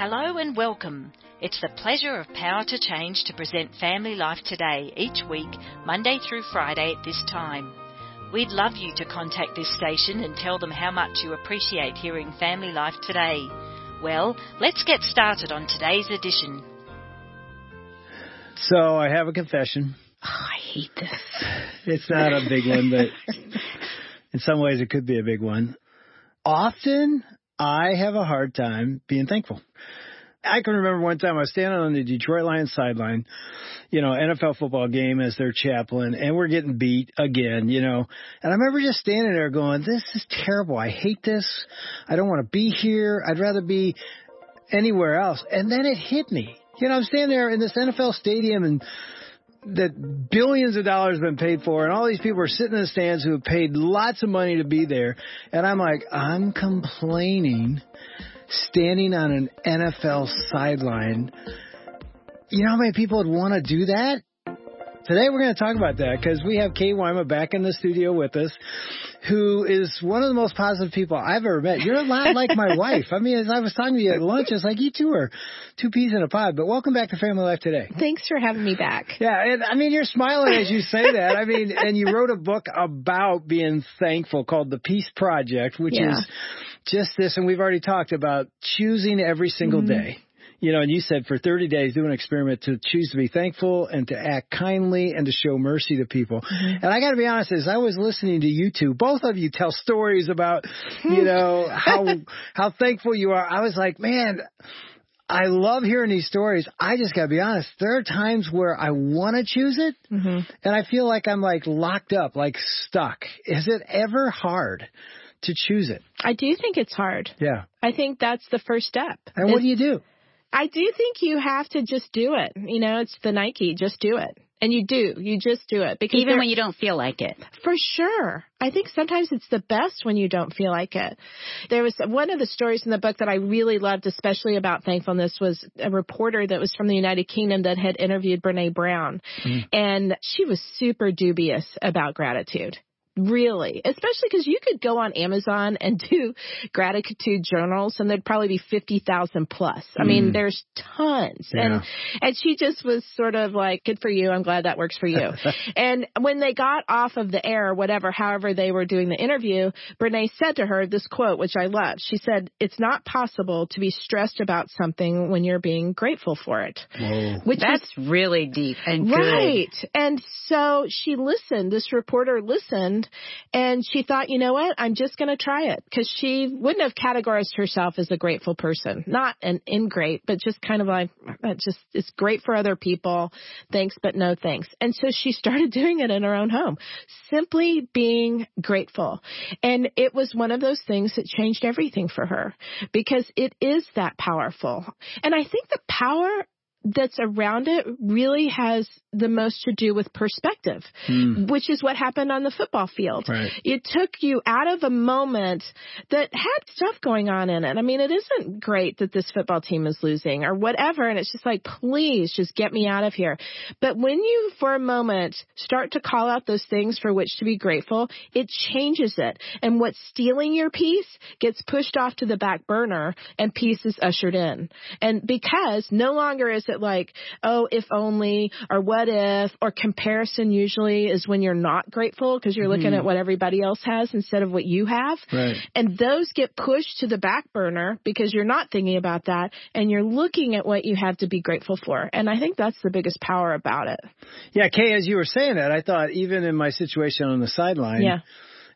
Hello and welcome. It's the pleasure of Power to Change to present Family Life Today each week, Monday through Friday at this time. We'd love you to contact this station and tell them how much you appreciate hearing Family Life Today. Well, let's get started on today's edition. So I have a confession. Oh, I hate this. It's not a big one, but in some ways it could be a big one. Often I have a hard time being thankful. I can remember one time I was standing on the Detroit Lions sideline, you know, NFL football game as their chaplain, and we're getting beat again, you know. And I remember just standing there going, this is terrible. I hate this. I don't want to be here. I'd rather be anywhere else. And then it hit me. You know, I'm standing there in this NFL stadium and that billions of dollars have been paid for and all these people are sitting in the stands who have paid lots of money to be there. And I'm like, I'm complaining standing on an NFL sideline. You know how many people would want to do that? Today we're going to talk about that because we have Kay Wyma back in the studio with us, who is one of the most positive people I've ever met. You're a lot like my wife. I mean, as I was talking to you at lunch, it's like you two are two peas in a pod. But welcome back to Family Life today. Thanks for having me back. Yeah, and I mean, you're smiling as you say that. I mean, and you wrote a book about being thankful called The Peace Project, which Yeah. is just this, and we've already talked about choosing every single mm-hmm. day. You know, and you said for 30 days do an experiment to choose to be thankful and to act kindly and to show mercy to people. Mm-hmm. And I got to be honest, as I was listening to you two, both of you tell stories about, you know, how how thankful you are. I was like, man, I love hearing these stories. I just got to be honest. There are times where I want to choose it, mm-hmm. and I feel like I'm like locked up, like stuck. Is it ever hard to choose it? I do think it's hard. Yeah. I think that's the first step. And what do you do? I do think you have to just do it. You know, it's the Nike, just do it. And you do. You just do it because Even when you don't feel like it. For sure. I think sometimes it's the best when you don't feel like it. There was one of the stories in the book that I really loved, especially about thankfulness, was a reporter that was from the United Kingdom that had interviewed Brene Brown. Mm. And she was super dubious about gratitude. Really, especially because you could go on Amazon and do gratitude journals, and there'd probably be fifty thousand plus. I mean, mm. there's tons, and and she just was sort of like, "Good for you. I'm glad that works for you." and when they got off of the air, whatever, however they were doing the interview, Brene said to her this quote, which I love. She said, "It's not possible to be stressed about something when you're being grateful for it." Whoa. Which is That's really deep and good. Right. And so she listened. This reporter listened and she thought, you know what? I'm just going to try it because she wouldn't have categorized herself as a grateful person, not an ingrate, but just kind of like, "That just, it's great for other people. Thanks, but no thanks. And so she started doing it in her own home, simply being grateful. And it was one of those things that changed everything for her because it is that powerful. And I think the power that's around it really has the most to do with perspective, hmm. which is what happened on the football field. Right. It took you out of a moment that had stuff going on in it. I mean, it isn't great that this football team is losing or whatever. And it's just like, please just get me out of here. But when you, for a moment, start to call out those things for which to be grateful, it changes it. And what's stealing your peace gets pushed off to the back burner and peace is ushered in. And because no longer is it like, oh, if only or what if or comparison usually is when you're not grateful because you're looking at what everybody else has instead of what you have. Right. And those get pushed to the back burner because you're not thinking about that and you're looking at what you have to be grateful for. And I think that's the biggest power about it. Yeah, Kay, as you were saying that, I thought even in my situation on the sideline, Yeah.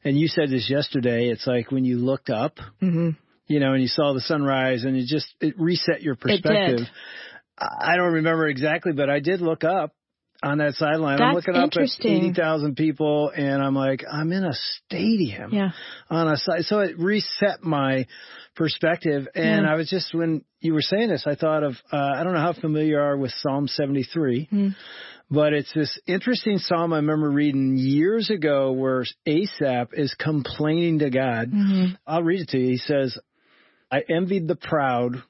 and you said this yesterday, it's like when you looked up, hmm you know, and you saw the sunrise and it just, it reset your did. perspective. I don't remember exactly, but I did look up on that sideline. I'm looking up at interesting. 80,000 people and I'm like, I'm in a stadium Yeah. on a side. So it reset my perspective. And Yeah. I was just, when you were saying this, I thought of, uh, I don't know how familiar you are with Psalm 73. Hmm. But it's this interesting psalm I remember reading years ago where Asaph is complaining to God. Mm-hmm. I'll read it to you. He says, I envied the proud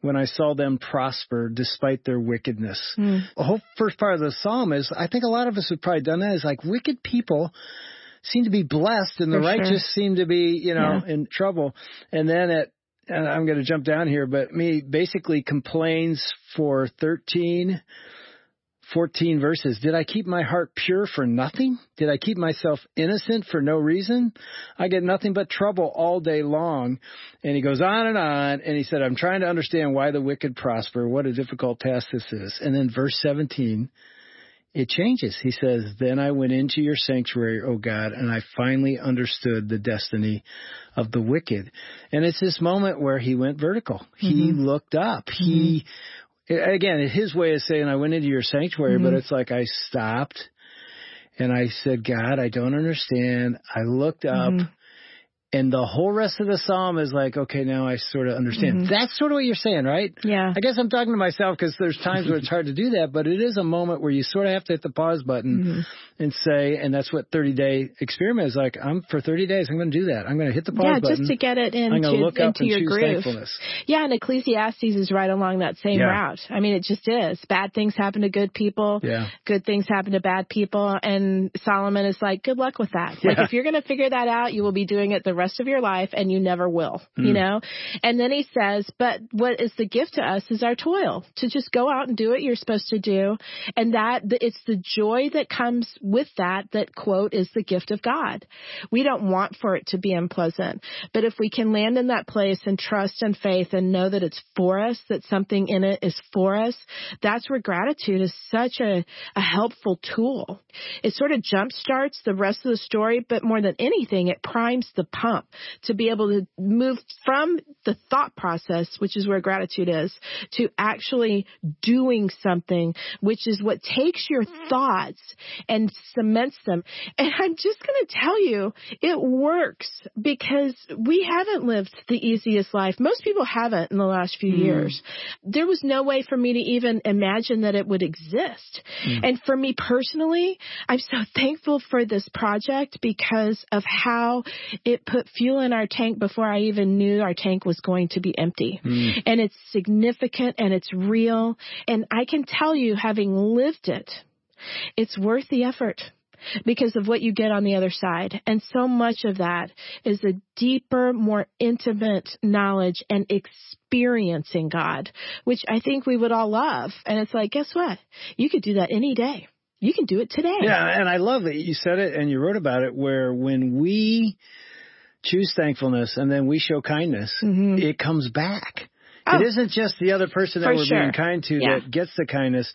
when I saw them prosper despite their wickedness. Hmm. The whole first part of the psalm is, I think a lot of us have probably done that, is like wicked people seem to be blessed and the For sure. righteous seem to be, you know, in trouble. And then at and I'm going to jump down here, but me basically complains for 13, 14 verses. Did I keep my heart pure for nothing? Did I keep myself innocent for no reason? I get nothing but trouble all day long. And he goes on and on. And he said, I'm trying to understand why the wicked prosper. What a difficult task this is. And then verse 17, it changes. He says, Then I went into your sanctuary, O God, and I finally understood the destiny of the wicked. And it's this moment where he went vertical. Mm-hmm. He looked up. Mm-hmm. He again, his way of saying I went into your sanctuary, mm-hmm. but it's like I stopped and I said, God, I don't understand. I looked up mm-hmm. And the whole rest of the psalm is like, okay, now I sort of understand. Mm-hmm. That's sort of what you're saying, right? Yeah. I guess I'm talking to myself because there's times where it's hard to do that, but it is a moment where you sort of have to hit the pause button mm-hmm. and say, and that's what 30 day experiment is like. I'm for 30 days. I'm going to do that. I'm going to hit the pause yeah, button. just to get it into, I'm going to look into your groove. Yeah, and Ecclesiastes is right along that same Yeah. route. I mean, it just is. Bad things happen to good people. Yeah. Good things happen to bad people. And Solomon is like, good luck with that. Like, Yeah. if you're going to figure that out, you will be doing it the rest of your life and you never will, Hmm. you know? And then he says, but what is the gift to us is our toil to just go out and do what you're supposed to do. And that it's the joy that comes with that, that quote is the gift of God. We don't want for it to be unpleasant, but if we can land in that place and trust and faith and know that it's for us, that something in it is for us, that's where gratitude is such a, a helpful tool. It sort of jumpstarts the rest of the story, but more than anything, it primes the pump to be able to move from the thought process, which is where gratitude is, to actually doing something, which is what takes your thoughts and cements them. And I'm just going to tell you, it works because we haven't lived the easiest life. Most people haven't in the last few mm. years. There was no way for me to even imagine that it would exist. Mm. And for me personally, I'm so thankful for this project because of how it put fuel in our tank before I even knew our tank was going to be empty. Mm. And it's significant and it's real. And I can tell you, having lived it, it's worth the effort because of what you get on the other side. And so much of that is a deeper, more intimate knowledge and experiencing God, which I think we would all love. And it's like, guess what? You could do that any day. You can do it today. Yeah, and I love that you said it and you wrote about it where when we choose thankfulness and then we show kindness, it comes back. Mm-hmm. Oh. It isn't just the other person that we're sure. being kind to Yeah. that gets the kindness.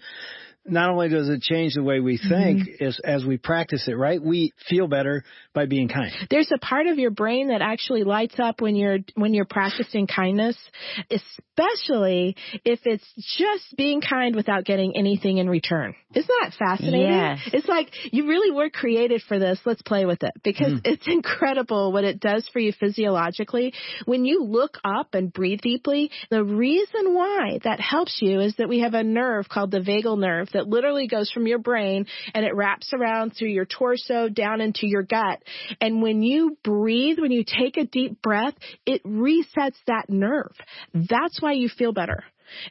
Not only does it change the way we think Mm-hmm. as, as we practice it, right? We feel better by being kind. There's a part of your brain that actually lights up when you're when you're practicing kindness, especially if it's just being kind without getting anything in return. Isn't that fascinating? Yes. It's like you really were created for this. Let's play with it because it's incredible what it does for you physiologically. When you look up and breathe deeply, the reason why that helps you is that we have a nerve called the vagal nerve that literally goes from your brain and it wraps around through your torso down into your gut. And when you breathe, when you take a deep breath, it resets that nerve. That's why you feel better.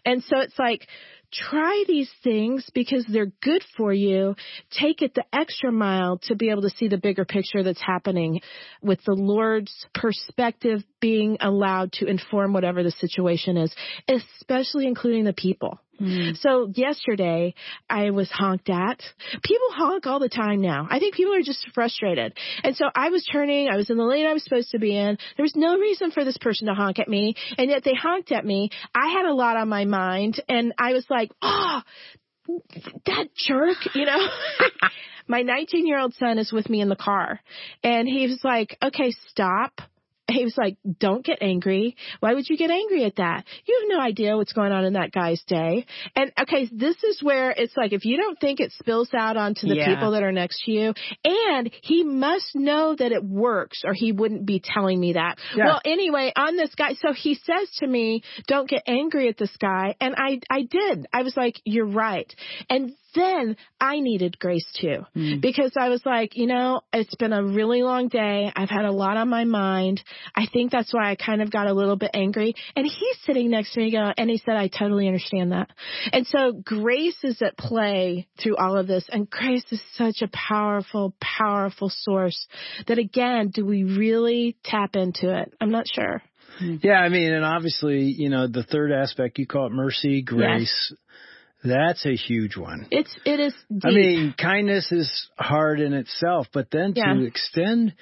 And so it's like, try these things because they're good for you. Take it the extra mile to be able to see the bigger picture that's happening with the Lord's perspective being allowed to inform whatever the situation is, especially including the people. Mm. So yesterday I was honked at. People honk all the time now. I think people are just frustrated. And so I was turning, I was in the lane I was supposed to be in. There was no reason for this person to honk at me. And yet they honked at me. I had a lot on my mind and I was like, oh, that jerk, you know? my 19 year old son is with me in the car and he was like, okay, stop. He was like, don't get angry. Why would you get angry at that? You have no idea what's going on in that guy's day. And okay, this is where it's like, if you don't think it spills out onto the Yeah. people that are next to you, and he must know that it works or he wouldn't be telling me that. Yeah. Well, anyway, on this guy, so he says to me, don't get angry at this guy. And I, I did. I was like, you're right. And then I needed grace too hmm. because I was like, you know, it's been a really long day. I've had a lot on my mind. I think that's why I kind of got a little bit angry. And he's sitting next to me going, and he said, I totally understand that. And so grace is at play through all of this. And grace is such a powerful, powerful source that again, do we really tap into it? I'm not sure. Hmm. Yeah, I mean, and obviously, you know, the third aspect you call it mercy, grace. Yes. That's a huge one. It's it is. Deep. I mean, kindness is hard in itself, but then yeah. to extend,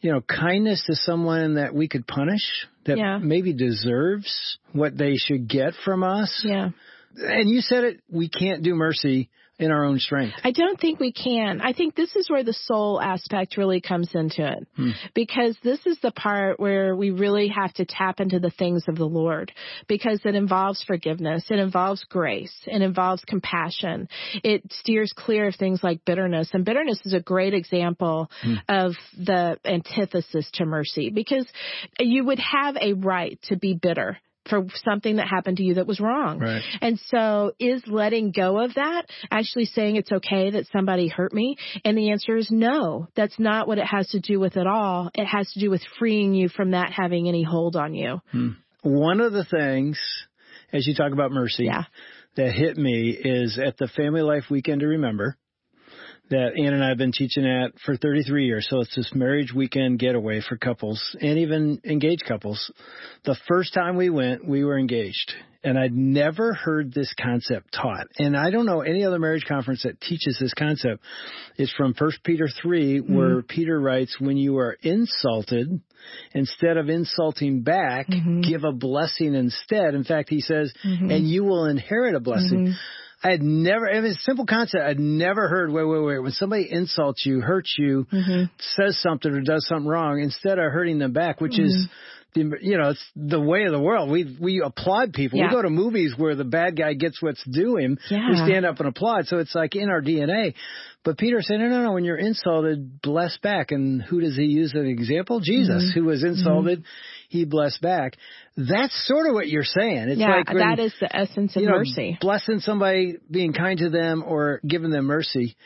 you know, kindness to someone that we could punish, that yeah. maybe deserves what they should get from us. Yeah. And you said it. We can't do mercy in our own strength. I don't think we can. I think this is where the soul aspect really comes into it. Hmm. Because this is the part where we really have to tap into the things of the Lord because it involves forgiveness, it involves grace, it involves compassion. It steers clear of things like bitterness and bitterness is a great example hmm. of the antithesis to mercy because you would have a right to be bitter for something that happened to you that was wrong. Right. And so is letting go of that actually saying it's okay that somebody hurt me? And the answer is no. That's not what it has to do with at all. It has to do with freeing you from that having any hold on you. Hmm. One of the things, as you talk about mercy, yeah. that hit me is at the Family Life Weekend to Remember that Ann and I have been teaching at for 33 years. So it's this marriage weekend getaway for couples and even engaged couples. The first time we went, we were engaged and I'd never heard this concept taught. And I don't know any other marriage conference that teaches this concept. It's from 1 Peter 3 mm-hmm. where Peter writes, when you are insulted, instead of insulting back, mm-hmm. give a blessing instead. In fact, he says, mm-hmm. and you will inherit a blessing. Mm-hmm. I had never, it was a simple concept. I'd never heard, wait, wait, wait. When somebody insults you, hurts you, mm-hmm. says something or does something wrong, instead of hurting them back, which mm-hmm. is, the, you know, it's the way of the world. We we applaud people. Yeah. We go to movies where the bad guy gets what's due him. Yeah. We stand up and applaud. So it's like in our DNA. But Peter said, no, no, no. When you're insulted, bless back. And who does he use as an example? Jesus, mm-hmm. who was insulted, mm-hmm. He blessed back. That's sort of what you're saying. It's yeah, like when, that is the essence of you know, mercy. Blessing somebody, being kind to them, or giving them mercy.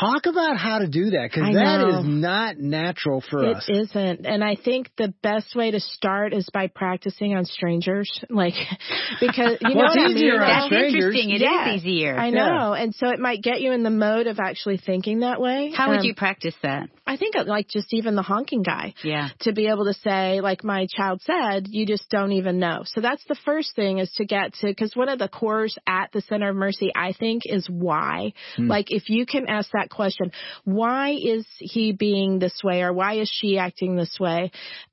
Talk about how to do that because that know. is not natural for it us. It isn't. And I think the best way to start is by practicing on strangers. Like, because, you well, know what I mean? That's strangers. interesting. It yeah, is easier. I know. Yeah. And so it might get you in the mode of actually thinking that way. How um, would you practice that? I think like just even the honking guy. Yeah. To be able to say, like my child said, you just don't even know. So that's the first thing is to get to, because one of the cores at the Center of Mercy, I think, is why. Hmm. Like if you can ask that question, why is he being this way or why is she acting this way?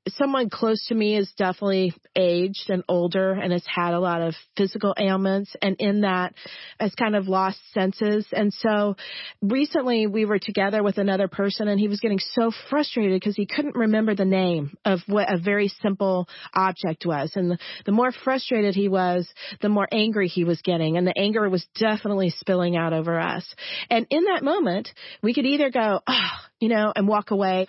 Someone close to me is definitely aged and older and has had a lot of physical ailments and in that has kind of lost senses. And so recently we were together with another person and he was getting so frustrated because he couldn't remember the name of what a very simple object was. And the, more frustrated he was, the more angry he was getting. And the anger was definitely spilling out over us. And in that moment, we could either go, oh, you know, and walk away,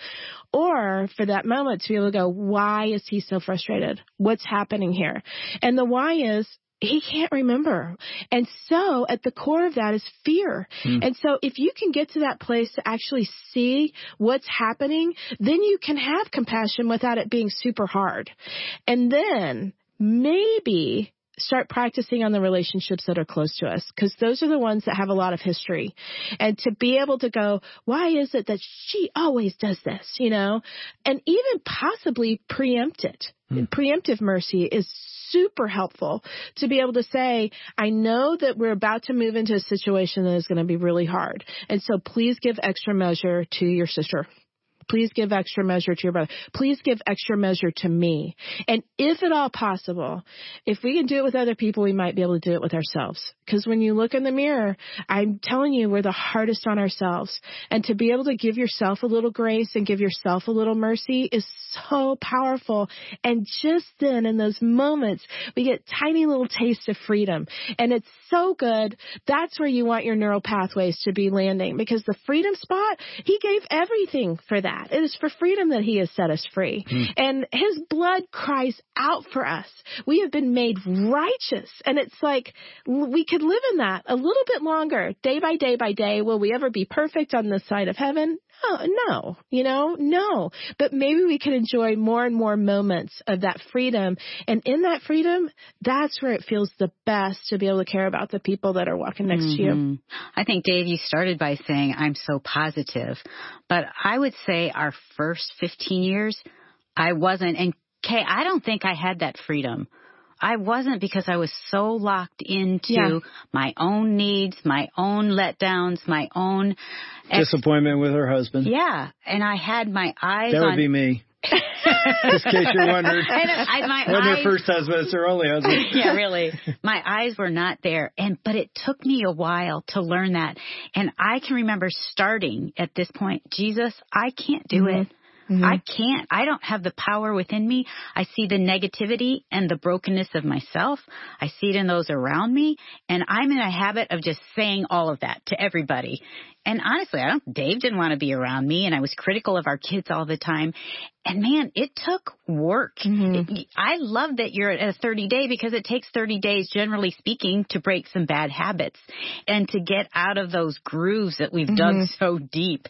or for that moment to be able to go, why is he so frustrated? What's happening here? And the why is, he can't remember. And so at the core of that is fear. Mm. And so if you can get to that place to actually see what's happening, then you can have compassion without it being super hard. And then maybe start practicing on the relationships that are close to us because those are the ones that have a lot of history. And to be able to go, why is it that she always does this, you know, and even possibly preempt it. Hmm. Preemptive mercy is super helpful to be able to say, I know that we're about to move into a situation that is going to be really hard. And so please give extra measure to your sister Please give extra measure to your brother. Please give extra measure to me. And if at all possible, if we can do it with other people, we might be able to do it with ourselves. Because when you look in the mirror, I'm telling you, we're the hardest on ourselves. And to be able to give yourself a little grace and give yourself a little mercy is so powerful. And just then, in those moments, we get tiny little tastes of freedom. And it's so good. That's where you want your neural pathways to be landing because the freedom spot, he gave everything for that that. It is for freedom that he has set us free. Mm. And his blood cries out for us. We have been made righteous. And it's like we could live in that a little bit longer, day by day by day. Will we ever be perfect on this side of heaven? No, you know, no. But maybe we can enjoy more and more moments of that freedom. And in that freedom, that's where it feels the best to be able to care about the people that are walking next mm-hmm. to you. Mm-hmm. I think, Dave, you started by saying, I'm so positive. But I would say our first 15 years, I wasn't, and Kay, I don't think I had that freedom. I wasn't because I was so locked into Yeah. my own needs, my own letdowns, my own ex- Disappointment with her husband. yeah, and I had my eyes That on would be me. Just in case you're wondering. And I, my Wasn't her first husband, it's her only husband. yeah, really. My eyes were not there. And, but it took me a while to learn that. And I can remember starting at this point, Jesus, I can't do mm-hmm. it. Mm-hmm. I can't. I don't have the power within me. I see the negativity and the brokenness of myself. I see it in those around me. And I'm in a habit of just saying all of that to everybody. And honestly, I don't, Dave didn't want to be around me and I was critical of our kids all the time. And man, it took work. Mm-hmm. It- I love that you're at a 30 day because it takes 30 days, generally speaking, to break some bad habits and to get out of those grooves that we've dug mm-hmm. so deep.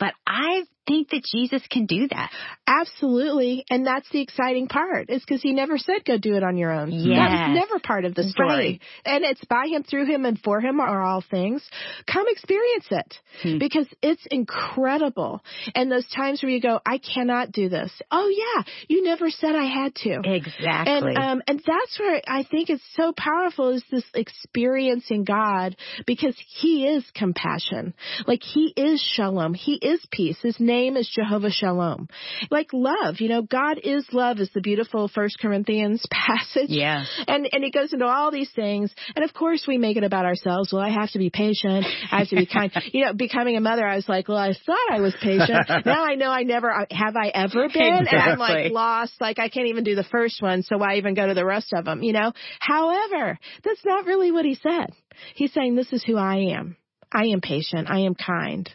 But I think that Jesus can do that. Absolutely. And that's the exciting part is because he never said go do it on your own. That was never part of the story. Right. And it's by him, through him, and for him are all things. Come experience it Hmm. because it's incredible. And those times where you go, I cannot do this. Oh yeah, you never said I had to. Exactly. And um and that's where I think it's so powerful is this experiencing God because he is compassion. Like he is shalom. He is peace. His name is Jehovah Shalom. Like love, you know, God is love is the beautiful first Corinthians passage. Yeah. And and he goes into all these things. And of course we make it about ourselves. Well, I have to be patient. I have to be kind. You know, becoming a mother, I was like, well, I thought I was patient. now I know I never have I ever been. And I'm like lost. Like I can't even do the first one, so why even go to the rest of them? You know. However, that's not really what he said. He's saying this is who I am. I am patient. I am kind.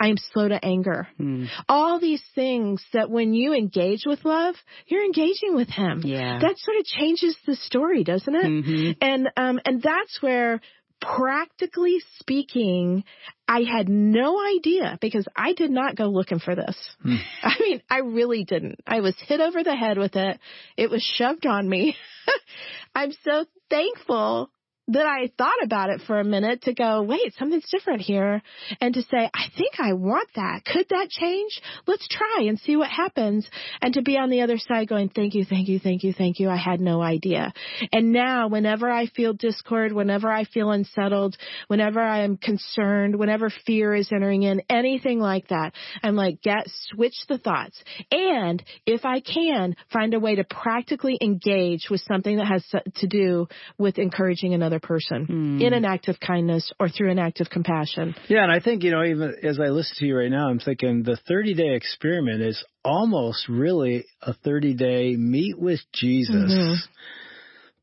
I am slow to anger. Hmm. All these things that when you engage with love, you're engaging with him. Yeah. That sort of changes the story, doesn't it? Mhm. And um and that's where practically speaking, I had no idea because I did not go looking for this. I mean, I really didn't. I was hit over the head with it. It was shoved on me. I'm so thankful that I thought about it for a minute to go, wait, something's different here. And to say, I think I want that. Could that change? Let's try and see what happens. And to be on the other side going, thank you, thank you, thank you, thank you. I had no idea. And now whenever I feel discord, whenever I feel unsettled, whenever I am concerned, whenever fear is entering in, anything like that, I'm like, get, switch the thoughts. And if I can, find a way to practically engage with something that has to do with encouraging another person in an act of kindness or through an act of compassion. Yeah, and I think, you know, even as I listen to you right now, I'm thinking the 30 day experiment is almost really a 30 day meet with Jesus. Mhm.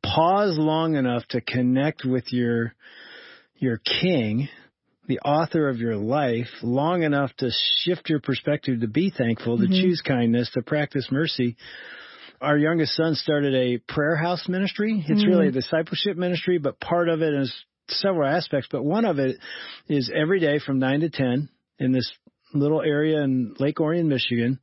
Pause long enough to connect with your your king, the author of your life, long enough to shift your perspective to be thankful, to choose kindness, to practice mercy. Our youngest son started a prayer house ministry. It's really a discipleship ministry, but part of it is several aspects, but one of it is every day from 9 to 10 in this little area in Lake Orion, Michigan.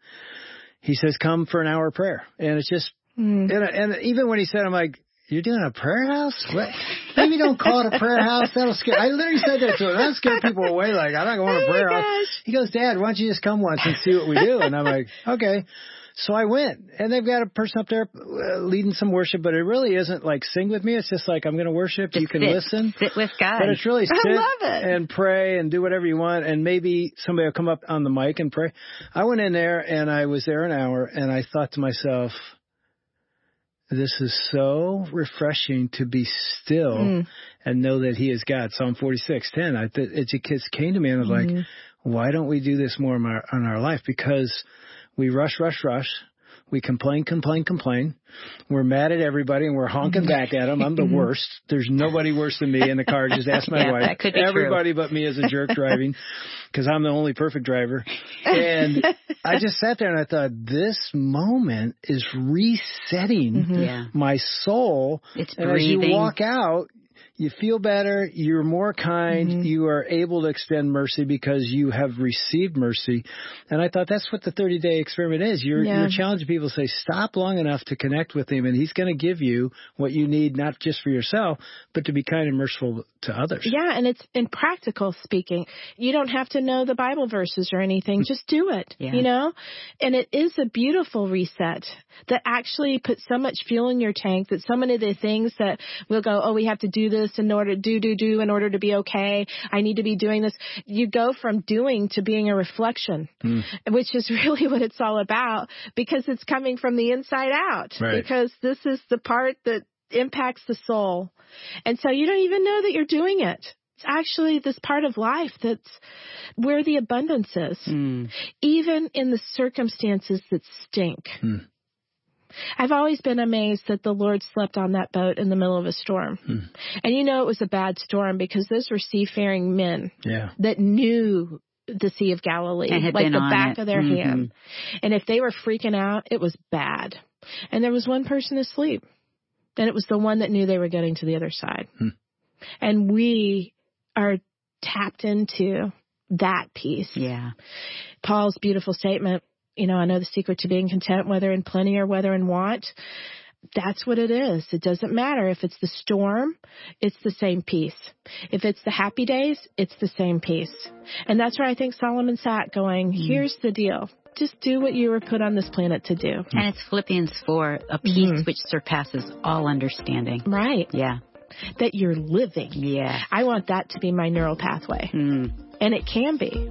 He says, come for an hour of prayer. And it's just, mm. and, and even when he said, I'm like, you're doing a prayer house? What? Maybe don't call it a prayer house. That'll scare. I literally said that to him. That'll scare people away. Like I don't want to Oh a my prayer house. He goes, Dad, why don't you just come once and see what we do? And I'm like, okay. So I went, and they've got a person up there uh, leading some worship, but it really isn't like sing with me. It's just like I'm going to worship. you can sit. listen. Sit with God. But it's really I sit love it. and pray and do whatever you want, and maybe somebody will come up on the mic and pray. I went in there and I was there an hour, and I thought to myself, "This is so refreshing to be still Mm. and know that He is God." Psalm forty six ten. I th- it just came to me, and I was Mm-hmm. like, "Why don't we do this more in our, in our life?" Because we rush, rush, rush. We complain, complain, complain. We're mad at everybody and we're honking Mm-hmm. back at them. I'm the worst. There's nobody worse than me in the car. Just ask my Yeah, wife. that could be true. everybody but me is a jerk driving because I'm the only perfect driver. And I just sat there and I thought, this moment is resetting Mm-hmm. Yeah. my soul. It's and as you walk out, you feel better, you're more kind, Mm-hmm. you are able to extend mercy because you have received mercy. And I thought that's what the 30 day experiment is. You're, Yeah. you're challenging people to say, stop long enough to connect with him and he's going to give you what you need, not just for yourself, but to be kind and merciful to others. Yeah, and it's in practical speaking. You don't have to know the Bible verses or anything. Just do it. Yeah. You know? And it is a beautiful reset that actually puts so much fuel in your tank that so many of the things that we'll go, oh, we have to do this in order to do, do, do in order to be okay. I need to be doing this. You go from doing to being a reflection, which is really what it's all about because it's coming from the inside out. Right. Because this is the part that impacts the soul. And so you don't even know that you're doing it. It's actually this part of life that's where the abundance is, Mm. even in the circumstances that stink. Hmm. I've always been amazed that the Lord slept on that boat in the middle of a storm. Hmm. And you know it was a bad storm because those were seafaring men Yeah. that knew the Sea of Galilee, And like the back it. of their Mhm. hand. And if they were freaking out, it was bad. And there was one person asleep. And it was the one that knew they were getting to the other side. Hmm. And we are tapped into that peace. Yeah. Paul's beautiful statement, you know, I know the secret to being content, whether in plenty or whether in want. That's what it is. It doesn't matter if it's the storm, it's the same peace. If it's the happy days, it's the same peace. And that's where I think Solomon sat going, here's the deal. Just do what you were put on this planet to do. And it's Philippians 4, a peace Mhm. which surpasses all understanding. Right. Yeah. That you're living. Yeah. I want that to be my neural pathway. Mm. And it can be.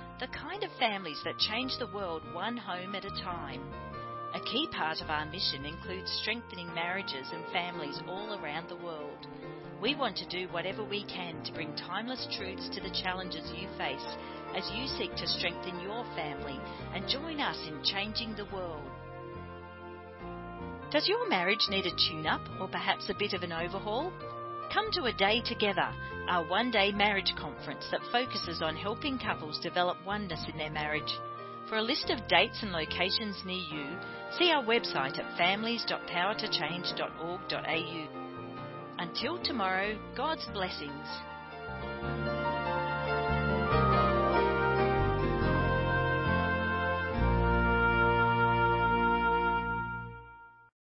the kind of families that change the world one home at a time. A key part of our mission includes strengthening marriages and families all around the world. We want to do whatever we can to bring timeless truths to the challenges you face as you seek to strengthen your family and join us in changing the world. Does your marriage need a tune up or perhaps a bit of an overhaul? Come to a day together, our one day marriage conference that focuses on helping couples develop oneness in their marriage. For a list of dates and locations near you, see our website at families.powertochange.org.au. Until tomorrow, God's blessings.